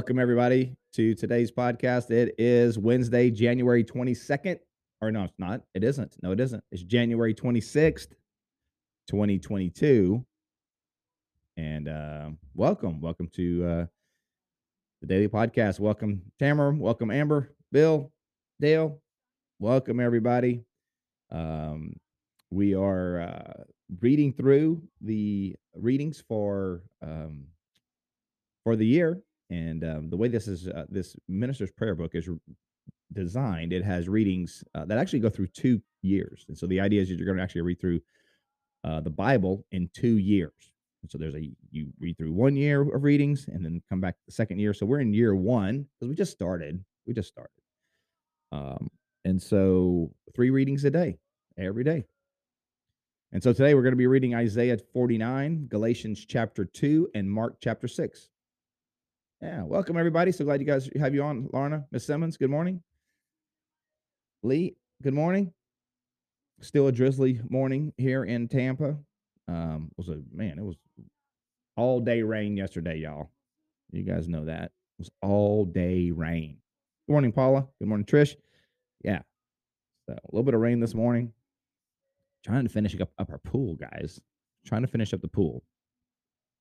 Welcome everybody to today's podcast. It is Wednesday, January 22nd. Or no, it's not. It isn't. No, it isn't. It's January 26th, 2022. And uh, welcome. Welcome to uh, the daily podcast. Welcome, Tamara. Welcome, Amber, Bill, Dale. Welcome, everybody. Um, we are uh, reading through the readings for um, for the year and um, the way this is, uh, this minister's prayer book is designed, it has readings uh, that actually go through two years. And so the idea is that you're going to actually read through uh, the Bible in two years. And so there's a you read through one year of readings and then come back the second year. So we're in year one because we just started. We just started. Um, and so three readings a day, every day. And so today we're going to be reading Isaiah 49, Galatians chapter 2, and Mark chapter 6. Yeah, welcome everybody. So glad you guys have you on, Lorna, Miss Simmons. Good morning, Lee. Good morning. Still a drizzly morning here in Tampa. Um, was a man. It was all day rain yesterday, y'all. You guys know that it was all day rain. Good morning, Paula. Good morning, Trish. Yeah, so a little bit of rain this morning. Trying to finish up, up our pool, guys. Trying to finish up the pool.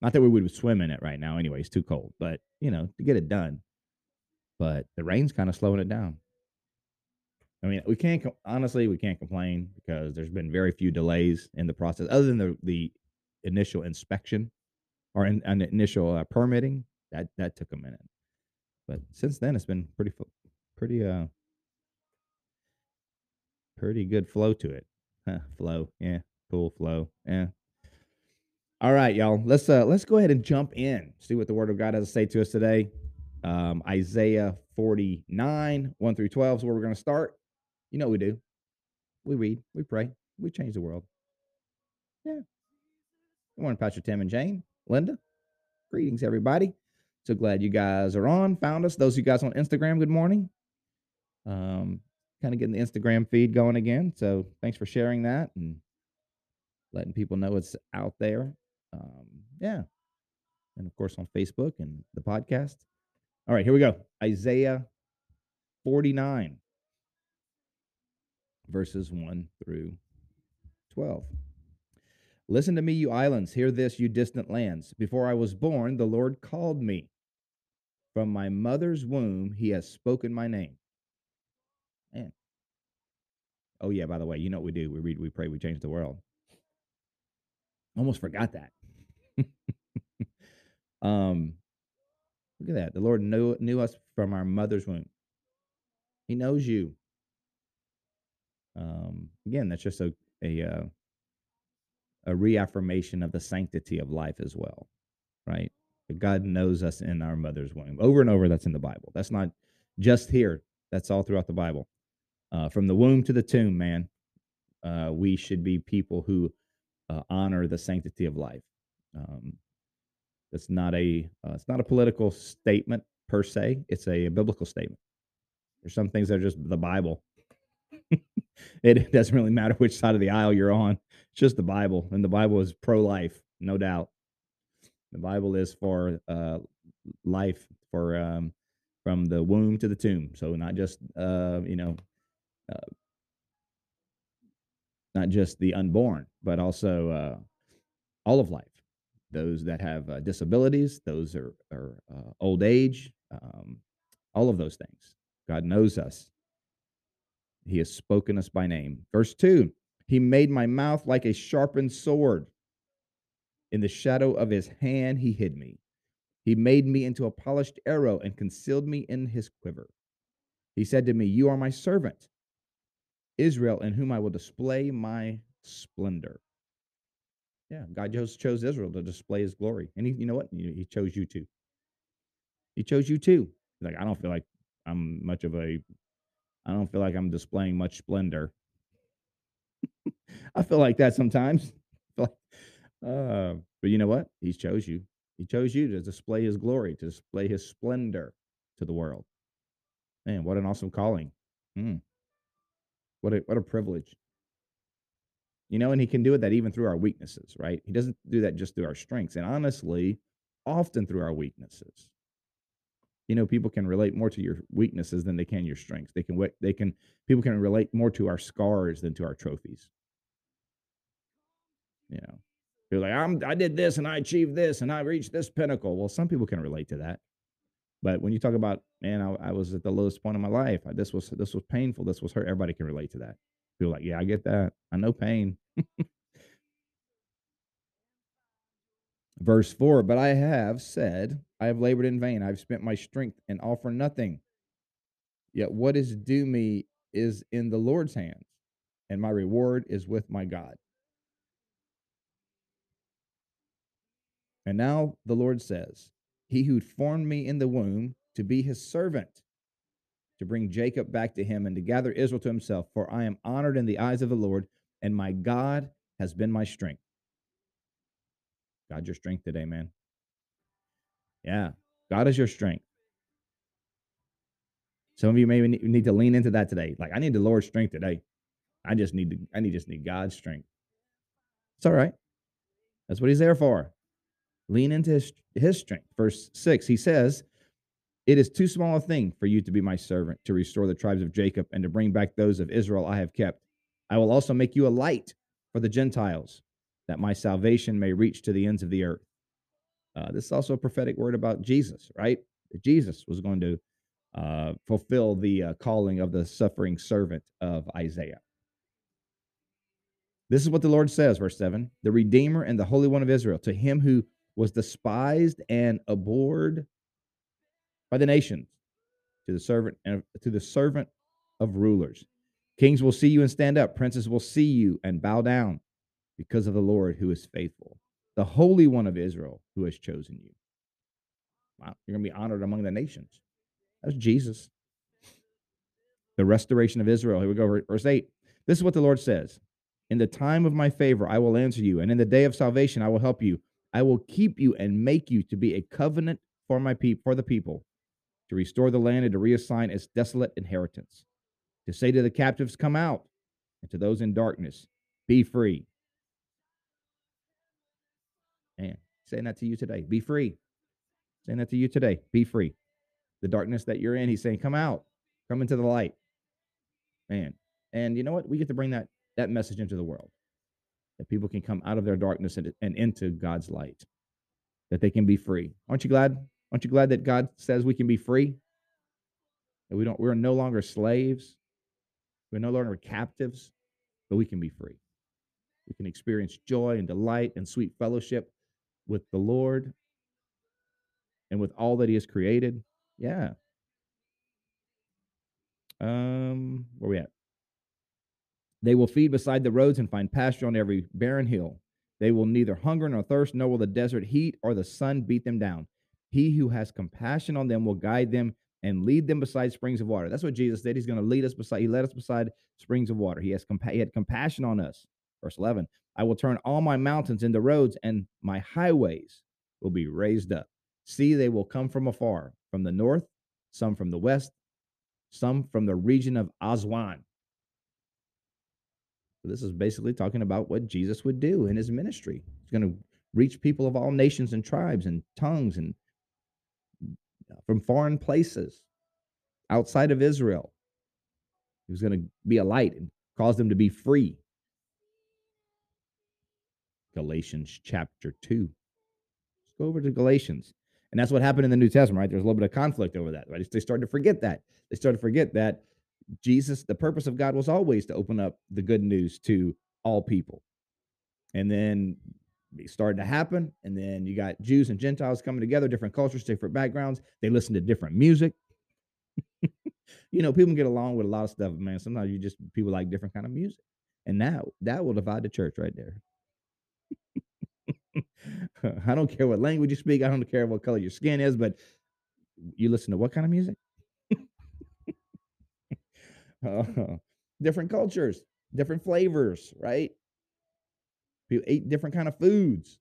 Not that we would swim in it right now anyway, it's too cold, but you know, to get it done. But the rain's kind of slowing it down. I mean, we can't honestly, we can't complain because there's been very few delays in the process, other than the the initial inspection or in, an initial uh, permitting. That that took a minute, but since then it's been pretty pretty uh pretty good flow to it. Huh, flow, yeah, cool flow. All right, y'all. Let's uh let's go ahead and jump in. See what the word of God has to say to us today. Um, Isaiah 49, 1 through 12 is where we're to start. You know we do. We read, we pray, we change the world. Yeah. Good morning, Pastor Tim and Jane. Linda. Greetings, everybody. So glad you guys are on, found us. Those of you guys on Instagram, good morning. Um, kind of getting the Instagram feed going again. So thanks for sharing that and letting people know it's out there um, yeah. And of course on Facebook and the podcast. All right, here we go. Isaiah 49, verses 1 through 12. Listen to me, you islands. Hear this, you distant lands. Before I was born, the Lord called me. From my mother's womb, he has spoken my name. Man. Oh, yeah, by the way, you know what we do? We read, we pray, we change the world. Almost forgot that. um, look at that. The Lord knew knew us from our mother's womb. He knows you. Um, again, that's just a a uh, a reaffirmation of the sanctity of life as well, right? God knows us in our mother's womb. Over and over, that's in the Bible. That's not just here. That's all throughout the Bible. Uh, from the womb to the tomb, man, uh, we should be people who uh, honor the sanctity of life. Um, it's not a uh, it's not a political statement per se. It's a, biblical statement. There's some things that are just the Bible. it doesn't really matter which side of the aisle you're on. It's just the Bible, and the Bible is pro-life, no doubt. The Bible is for uh, life, for um, from the womb to the tomb. So not just uh, you know, uh, not just the unborn, but also uh, all of life those that have uh, disabilities, those are, are uh, old age, um, all of those things. God knows us. He has spoken us by name. Verse 2 He made my mouth like a sharpened sword. In the shadow of his hand, he hid me. He made me into a polished arrow and concealed me in his quiver. He said to me, You are my servant. Israel, in whom I will display my splendor. Yeah, God chose, chose Israel to display his glory. And he, you know what? He, chose you too. He chose you too. Like, I don't feel like I'm much of a, I don't feel like I'm displaying much splendor. I feel like that sometimes. uh, but you know what? He chose you. He chose you to display his glory, to display his splendor to the world. Man, what an awesome calling. Hmm. What a what a privilege. You know, and he can do it that even through our weaknesses, right? He doesn't do that just through our strengths. And honestly, often through our weaknesses. You know, people can relate more to your weaknesses than they can your strengths. They can they can people can relate more to our scars than to our trophies. You know, you're like, I'm I did this and I achieved this and I reached this pinnacle. Well, some people can relate to that. But when you talk about, man, I, I was at the lowest point of my life. This was this was painful. This was hurt. Everybody can relate to that. People like, yeah, I get that. I know pain. Verse 4 But I have said, I have labored in vain. I've spent my strength and all for nothing. Yet what is due me is in the Lord's hands, and my reward is with my God. And now the Lord says, He who formed me in the womb to be his servant, to bring Jacob back to him and to gather Israel to himself, for I am honored in the eyes of the Lord, and my God has been my strength. God, your strength today, man. Yeah, God is your strength. Some of you maybe need to lean into that today. Like, I need the Lord's strength today. I just need to, I need just need God's strength. It's all right. That's what he's there for. Lean into his, his strength. Verse six, he says, It is too small a thing for you to be my servant, to restore the tribes of Jacob and to bring back those of Israel I have kept. I will also make you a light for the Gentiles, that my salvation may reach to the ends of the earth. Uh, this is also a prophetic word about Jesus, right? Jesus was going to uh, fulfill the uh, calling of the suffering servant of Isaiah. This is what the Lord says, verse 7 the Redeemer and the Holy One of Israel, to him who was despised and abhorred by the nations, to the servant and to the servant of rulers. Kings will see you and stand up, princes will see you and bow down because of the Lord who is faithful, the Holy One of Israel who has chosen you. Wow, you're going to be honored among the nations. That's Jesus. The restoration of Israel. Here we go, verse 8. This is what the Lord says In the time of my favor, I will answer you, and in the day of salvation, I will help you. I will keep you and make you to be a covenant for my people, for the people, to restore the land and to reassign its desolate inheritance, to say to the captives, Come out, and to those in darkness, Be free. Man, saying that to you today. Be free. Saying that to you today. Be free. The darkness that you're in, he's saying, come out, come into the light. Man. And you know what? We get to bring that that message into the world. That people can come out of their darkness and, and into God's light. That they can be free. Aren't you glad? Aren't you glad that God says we can be free? That we don't we're no longer slaves. We're no longer captives, but we can be free. We can experience joy and delight and sweet fellowship with the Lord and with all that He has created. Yeah. Um, where are we at? They will feed beside the roads and find pasture on every barren hill. They will neither hunger nor thirst, nor will the desert heat or the sun beat them down. He who has compassion on them will guide them and lead them beside springs of water. That's what Jesus said. He's going to lead us beside, he led us beside springs of water. He has compa- he had compassion on us. Verse 11, I will turn all my mountains into roads and my highways will be raised up. See, they will come from afar, from the north, some from the west, some from the region of Aswan. So this is basically talking about what Jesus would do in his ministry. He's going to reach people of all nations and tribes and tongues and from foreign places outside of Israel. He was going to be a light and cause them to be free. Galatians chapter 2. Let's go over to Galatians. And that's what happened in the New Testament, right? There's a little bit of conflict over that, right? They started to forget that. They started to forget that Jesus, the purpose of God was always to open up the good news to all people. And then started to happen. And then you got Jews and Gentiles coming together, different cultures, different backgrounds. They listen to different music. you know, people get along with a lot of stuff, man. Sometimes you just people like different kind of music. And that that will divide the church right there. I don't care what language you speak. I don't care what color your skin is, but you listen to what kind of music? uh, different cultures, different flavors, right? People eat different kind of foods.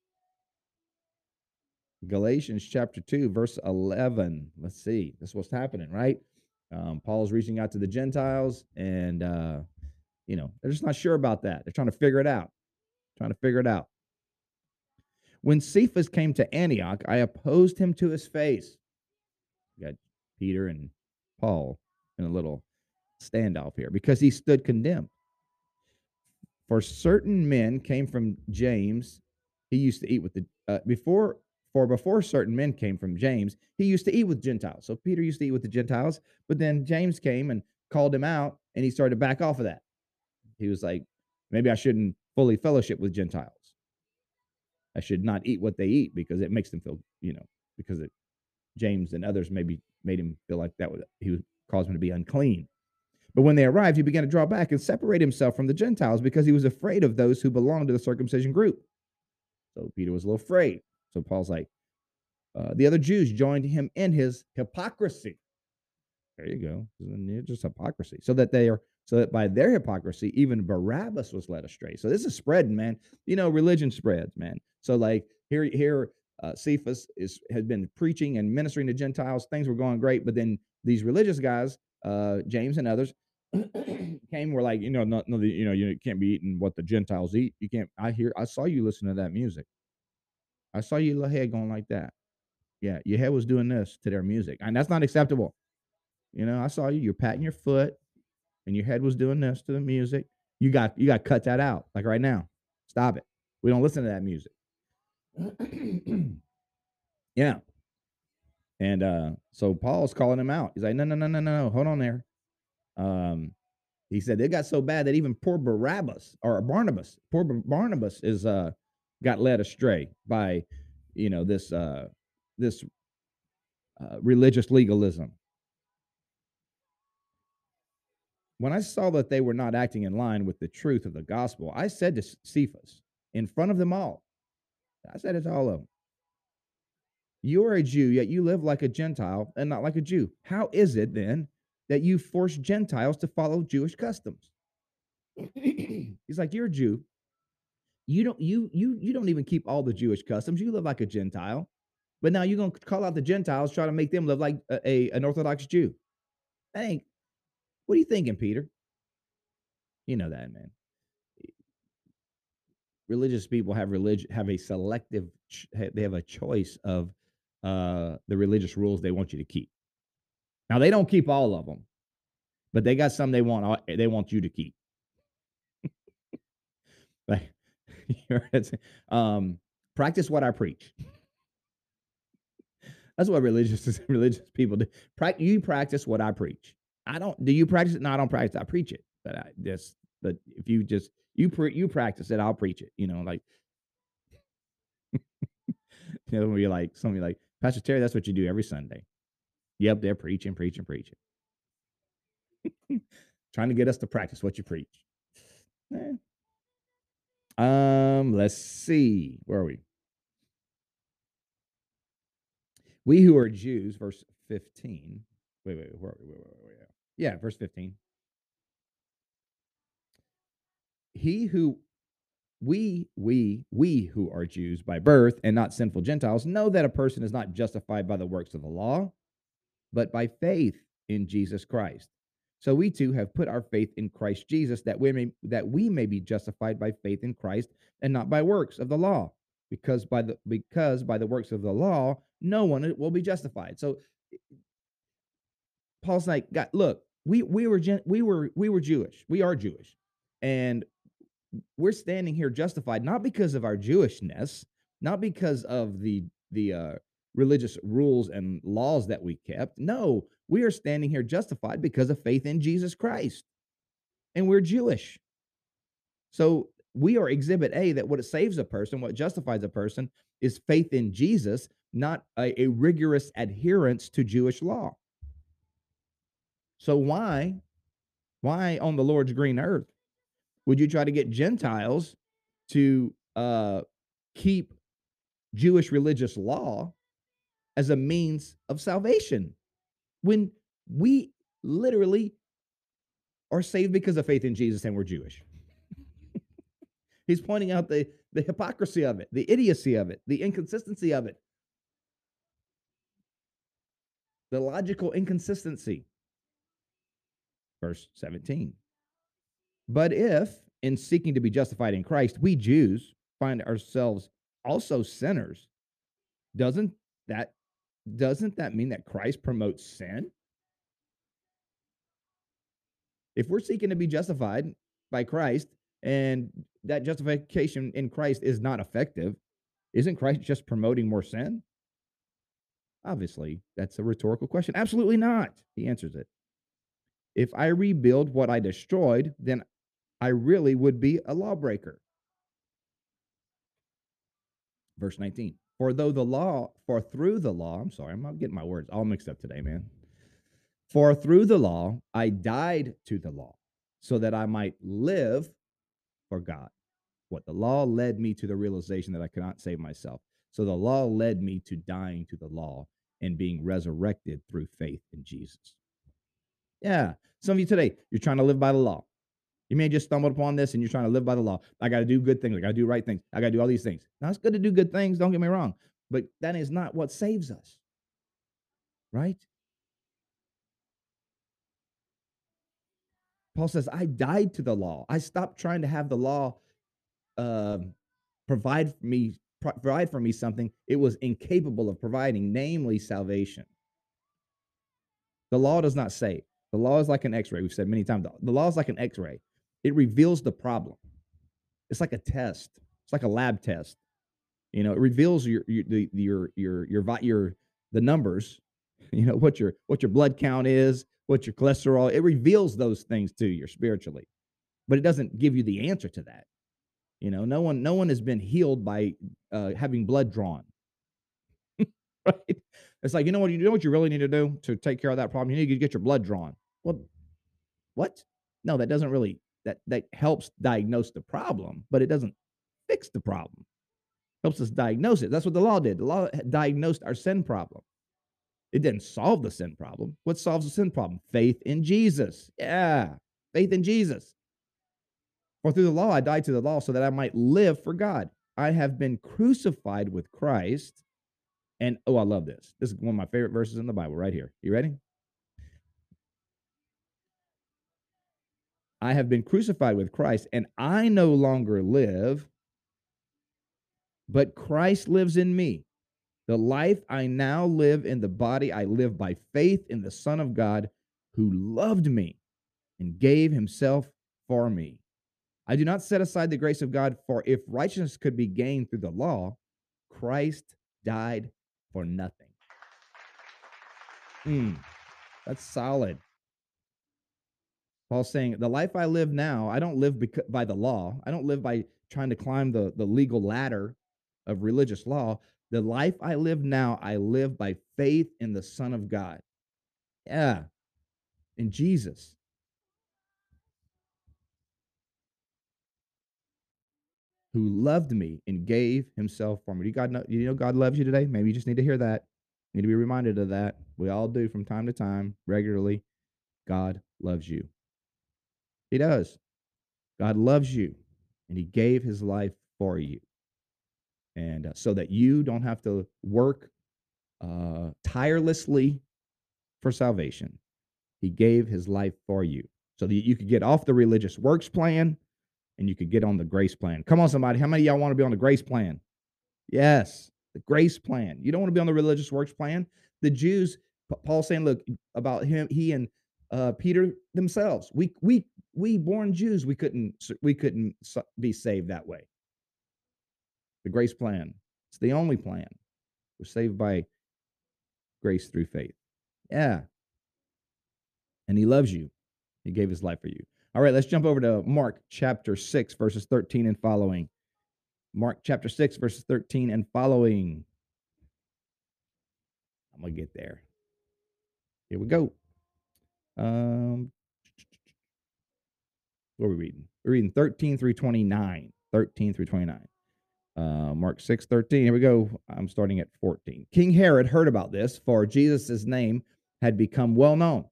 Galatians chapter 2, verse 11. Let's see. That's what's happening, right? Um, Paul's reaching out to the Gentiles, and, uh, you know, they're just not sure about that. They're trying to figure it out, trying to figure it out. When Cephas came to Antioch, I opposed him to his face. You got Peter and Paul in a little standoff here because he stood condemned. For certain men came from James, he used to eat with the uh, before for before certain men came from James, he used to eat with Gentiles. So Peter used to eat with the Gentiles, but then James came and called him out and he started to back off of that. He was like, maybe I shouldn't fully fellowship with Gentiles. I should not eat what they eat because it makes them feel, you know, because it, James and others maybe made him feel like that would he would cause him to be unclean. But when they arrived, he began to draw back and separate himself from the Gentiles because he was afraid of those who belonged to the circumcision group. So Peter was a little afraid. So Paul's like, uh, the other Jews joined him in his hypocrisy. There you go. Just hypocrisy. So that they are so that by their hypocrisy, even Barabbas was led astray. So this is spreading, man. You know, religion spreads, man. So like here, here, uh, Cephas is has been preaching and ministering to Gentiles. Things were going great, but then these religious guys, uh, James and others, came. Were like, you know, no, no, you know, you can't be eating what the Gentiles eat. You can't. I hear. I saw you listen to that music. I saw your head going like that. Yeah, your head was doing this to their music, and that's not acceptable. You know, I saw you. You're patting your foot and your head was doing this to the music, you got you got cut that out. Like right now, stop it. We don't listen to that music. yeah. And uh, so Paul's calling him out. He's like, no, no, no, no, no, hold on there. Um, he said it got so bad that even poor Barabbas or Barnabas, poor Barnabas is uh got led astray by you know this uh this uh, religious legalism. When I saw that they were not acting in line with the truth of the gospel, I said to Cephas in front of them all, I said it to all of them, You are a Jew, yet you live like a Gentile and not like a Jew. How is it then that you force Gentiles to follow Jewish customs? He's like, You're a Jew. You don't you you you don't even keep all the Jewish customs. You live like a Gentile. But now you're gonna call out the Gentiles, try to make them live like a, a an Orthodox Jew. That ain't what are you thinking, Peter? You know that, man. Religious people have religion have a selective they have a choice of uh the religious rules they want you to keep. Now they don't keep all of them, but they got some they want they want you to keep. um, practice what I preach. That's what religious religious people do. you practice what I preach. I don't. Do you practice it? No, I don't practice. I preach it. But I just. But if you just you pre, you practice it, I'll preach it. You know, like. you know, you're like somebody like Pastor Terry, that's what you do every Sunday. Yep, they're preaching, preaching, preaching. Trying to get us to practice what you preach. Eh. Um, let's see. Where are we? We who are Jews, verse 15. Wait, wait, where are we? Yeah, verse 15. He who we we we who are Jews by birth and not sinful Gentiles know that a person is not justified by the works of the law, but by faith in Jesus Christ. So we too have put our faith in Christ Jesus that we may that we may be justified by faith in Christ and not by works of the law. Because by the because by the works of the law, no one will be justified. So Paul's like, God, look, we we were we were we were Jewish. We are Jewish, and we're standing here justified not because of our Jewishness, not because of the the uh, religious rules and laws that we kept. No, we are standing here justified because of faith in Jesus Christ, and we're Jewish. So we are exhibit A that what saves a person, what justifies a person, is faith in Jesus, not a, a rigorous adherence to Jewish law. So why, why on the Lord's green earth would you try to get Gentiles to uh, keep Jewish religious law as a means of salvation when we literally are saved because of faith in Jesus and we're Jewish? He's pointing out the, the hypocrisy of it, the idiocy of it, the inconsistency of it, the logical inconsistency. Verse 17. But if, in seeking to be justified in Christ, we Jews find ourselves also sinners, doesn't that doesn't that mean that Christ promotes sin? If we're seeking to be justified by Christ and that justification in Christ is not effective, isn't Christ just promoting more sin? Obviously, that's a rhetorical question. Absolutely not. He answers it. If I rebuild what I destroyed, then I really would be a lawbreaker. Verse 19. For though the law, for through the law, I'm sorry, I'm not getting my words all mixed up today, man. For through the law, I died to the law so that I might live for God. What the law led me to the realization that I cannot save myself. So the law led me to dying to the law and being resurrected through faith in Jesus. Yeah. Some of you today, you're trying to live by the law. You may just stumbled upon this and you're trying to live by the law. I got to do good things. I got to do right things. I got to do all these things. Now, it's good to do good things. Don't get me wrong. But that is not what saves us. Right? Paul says, I died to the law. I stopped trying to have the law uh, provide for me provide for me something it was incapable of providing, namely salvation. The law does not save. The law is like an x-ray. We've said many times. The law is like an x-ray. It reveals the problem. It's like a test. It's like a lab test. You know, it reveals your your your your your your the numbers. You know what your what your blood count is, what your cholesterol. It reveals those things to you spiritually, but it doesn't give you the answer to that. You know, no one no one has been healed by uh, having blood drawn. right? It's like you know what you know what you really need to do to take care of that problem. You need to get your blood drawn. Well, what? No, that doesn't really that that helps diagnose the problem, but it doesn't fix the problem. Helps us diagnose it. That's what the law did. The law diagnosed our sin problem. It didn't solve the sin problem. What solves the sin problem? Faith in Jesus. Yeah, faith in Jesus. For through the law I died to the law so that I might live for God. I have been crucified with Christ. And oh, I love this. This is one of my favorite verses in the Bible right here. You ready? I have been crucified with Christ, and I no longer live, but Christ lives in me. The life I now live in the body, I live by faith in the Son of God who loved me and gave himself for me. I do not set aside the grace of God, for if righteousness could be gained through the law, Christ died for nothing. Mm, that's solid. Paul's saying, The life I live now, I don't live by the law. I don't live by trying to climb the, the legal ladder of religious law. The life I live now, I live by faith in the Son of God. Yeah, in Jesus. who loved me and gave himself for me. Do you, God know, you know God loves you today? Maybe you just need to hear that. You need to be reminded of that. We all do from time to time, regularly. God loves you. He does. God loves you, and He gave His life for you. And uh, so that you don't have to work uh, tirelessly for salvation, He gave His life for you so that you could get off the religious works plan and you could get on the grace plan. Come on, somebody. How many y'all want to be on the grace plan? Yes, the grace plan. You don't want to be on the religious works plan. The Jews, Paul saying, look, about him, he and uh, Peter themselves. We we we born Jews, we couldn't we couldn't be saved that way. The grace plan. It's the only plan. We're saved by grace through faith. Yeah. And he loves you. He gave his life for you. All right, let's jump over to Mark chapter 6, verses 13 and following. Mark chapter 6, verses 13 and following. I'm going to get there. Here we go. Um, what are we reading? We're reading 13 through 29. 13 through 29. Uh, Mark 6, 13. Here we go. I'm starting at 14. King Herod heard about this, for Jesus' name had become well known.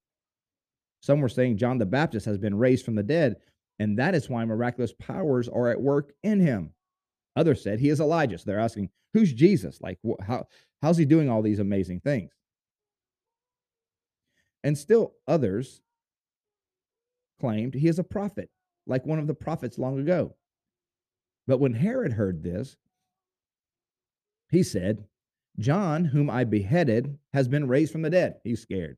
Some were saying John the Baptist has been raised from the dead, and that is why miraculous powers are at work in him. Others said he is Elijah. So they're asking, who's Jesus? Like, wh- how, how's he doing all these amazing things? And still others claimed he is a prophet, like one of the prophets long ago. But when Herod heard this, he said, John, whom I beheaded, has been raised from the dead. He's scared.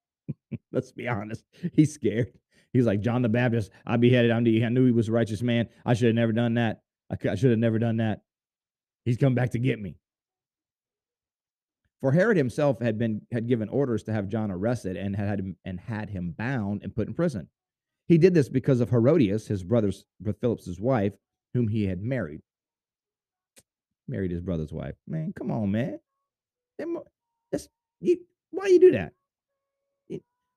Let's be honest. He's scared. He's like, John the Baptist, I beheaded. I knew he was a righteous man. I should have never done that. I should have never done that. He's come back to get me. For Herod himself had been had given orders to have John arrested and had him, and had him bound and put in prison. He did this because of Herodias, his brother's Philip's wife, whom he had married. Married his brother's wife. Man, come on, man. That's, you, why you do that?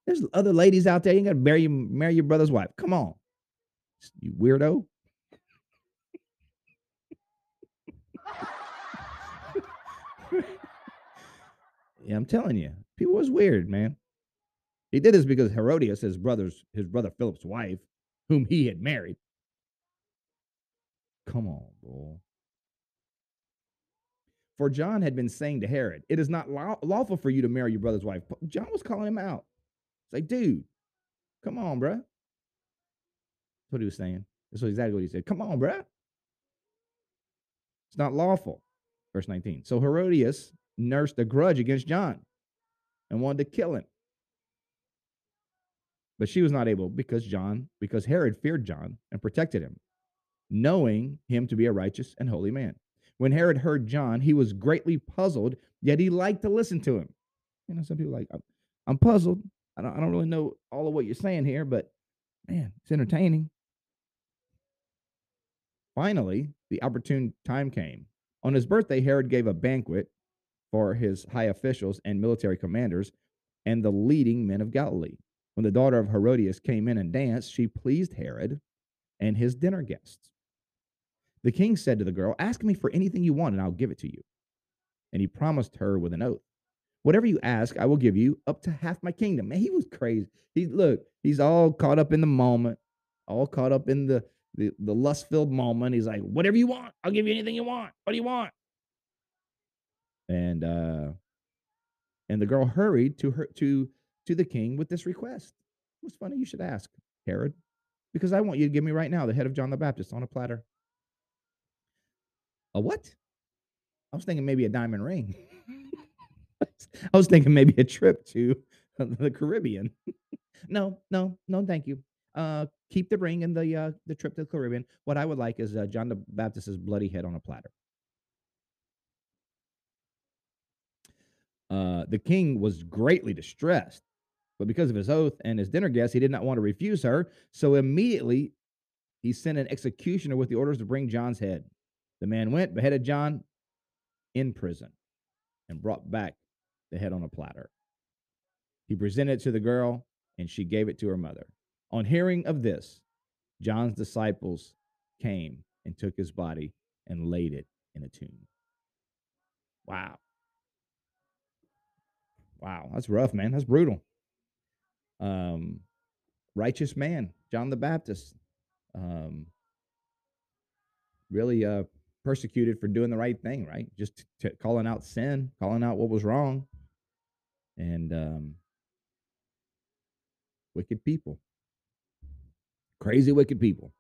There's other ladies out there. You got to marry marry your brother's wife. Come on, you weirdo. Yeah, I'm telling you, people was weird, man. He did this because Herodias, his brother's his brother Philip's wife, whom he had married, Come on, boy. For John had been saying to Herod, It is not law- lawful for you to marry your brother's wife. John was calling him out. It's like, dude, come on, bruh. That's what he was saying. That's exactly what he said. Come on, bruh. It's not lawful. Verse 19. So Herodias nursed a grudge against John and wanted to kill him. But she was not able because John, because Herod feared John and protected him knowing him to be a righteous and holy man. When Herod heard John, he was greatly puzzled, yet he liked to listen to him. You know, some people like, I'm, I'm puzzled. I don't, I don't really know all of what you're saying here, but man, it's entertaining. Finally, the opportune time came. On his birthday, Herod gave a banquet for his high officials and military commanders and the leading men of Galilee. When the daughter of Herodias came in and danced, she pleased Herod and his dinner guests. The king said to the girl, Ask me for anything you want, and I'll give it to you. And he promised her with an oath. Whatever you ask, I will give you up to half my kingdom. Man, he was crazy. He look, he's all caught up in the moment, all caught up in the the, the lust-filled moment. He's like, whatever you want, I'll give you anything you want. What do you want? And uh and the girl hurried to her to to the king with this request. It was funny, you should ask, Herod, because I want you to give me right now the head of John the Baptist on a platter. A what? I was thinking maybe a diamond ring. I was thinking maybe a trip to the Caribbean. no, no, no, thank you. Uh, keep the ring and the uh, the trip to the Caribbean. What I would like is uh, John the Baptist's bloody head on a platter. Uh, the king was greatly distressed, but because of his oath and his dinner guests, he did not want to refuse her. So immediately, he sent an executioner with the orders to bring John's head. The man went, beheaded John in prison, and brought back the head on a platter. He presented it to the girl, and she gave it to her mother. On hearing of this, John's disciples came and took his body and laid it in a tomb. Wow. Wow, that's rough, man. That's brutal. Um, righteous man, John the Baptist. Um, really uh persecuted for doing the right thing, right? Just t- calling out sin, calling out what was wrong, and um, wicked people, crazy wicked people.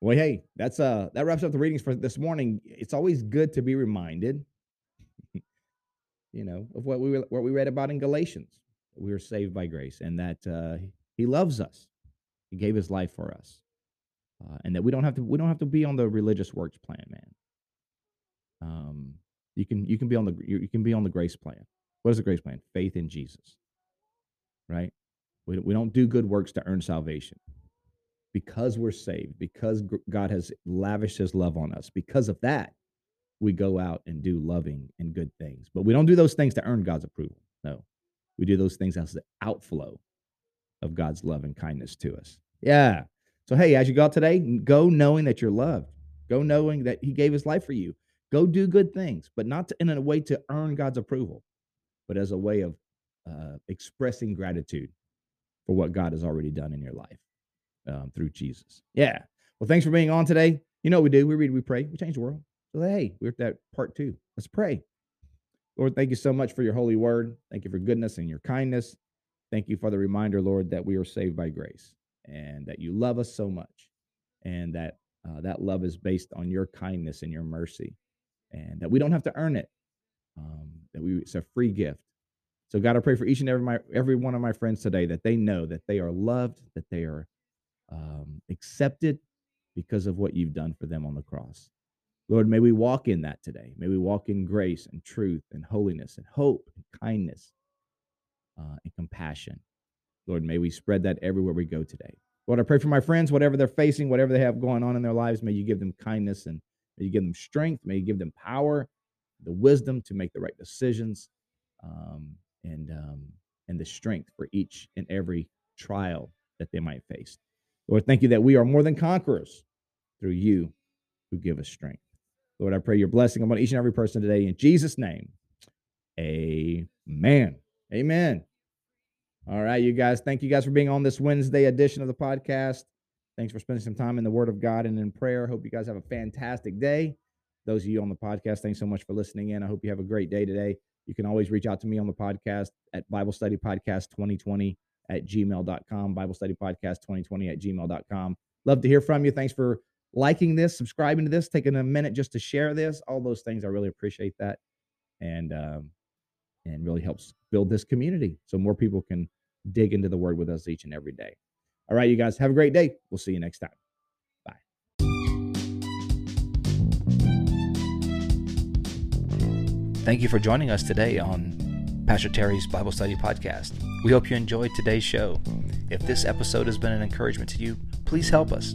Well, hey, that's uh that wraps up the readings for this morning. It's always good to be reminded, you know, of what we what we read about in Galatians. We were saved by grace, and that uh, He loves us. He gave His life for us uh, and that we don't have to we don't have to be on the religious works plan, man. Um, you can you can be on the you, you can be on the grace plan. What is the grace plan? Faith in Jesus, right? We we don't do good works to earn salvation. Because we're saved, because God has lavished His love on us, because of that, we go out and do loving and good things. But we don't do those things to earn God's approval. No, We do those things as the outflow of God's love and kindness to us. Yeah. So, hey, as you go out today, go knowing that you're loved. Go knowing that He gave His life for you. Go do good things, but not to, in a way to earn God's approval, but as a way of uh, expressing gratitude for what God has already done in your life um, through Jesus. Yeah. Well, thanks for being on today. You know what we do? We read, we pray, we change the world. So, hey, we're at that part two. Let's pray. Lord, thank you so much for your holy word. Thank you for goodness and your kindness. Thank you for the reminder, Lord, that we are saved by grace and that you love us so much and that uh, that love is based on your kindness and your mercy and that we don't have to earn it, um, that we, it's a free gift. So, God, I pray for each and every, my, every one of my friends today that they know that they are loved, that they are um, accepted because of what you've done for them on the cross. Lord, may we walk in that today. May we walk in grace and truth and holiness and hope and kindness uh, and compassion. Lord, may we spread that everywhere we go today. Lord, I pray for my friends, whatever they're facing, whatever they have going on in their lives, may you give them kindness and may you give them strength. May you give them power, the wisdom to make the right decisions, um, and um, and the strength for each and every trial that they might face. Lord, thank you that we are more than conquerors through you who give us strength. Lord, I pray your blessing upon each and every person today in Jesus' name. Amen. Amen. All right, you guys. Thank you guys for being on this Wednesday edition of the podcast. Thanks for spending some time in the Word of God and in prayer. Hope you guys have a fantastic day. Those of you on the podcast, thanks so much for listening in. I hope you have a great day today. You can always reach out to me on the podcast at Bible Study Podcast 2020 at gmail.com, Bible Study Podcast 2020 at gmail.com. Love to hear from you. Thanks for liking this, subscribing to this, taking a minute just to share this, all those things. I really appreciate that. And, um, and really helps build this community so more people can dig into the word with us each and every day. All right, you guys have a great day. We'll see you next time. Bye. Thank you for joining us today on Pastor Terry's Bible Study Podcast. We hope you enjoyed today's show. If this episode has been an encouragement to you, please help us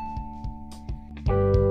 you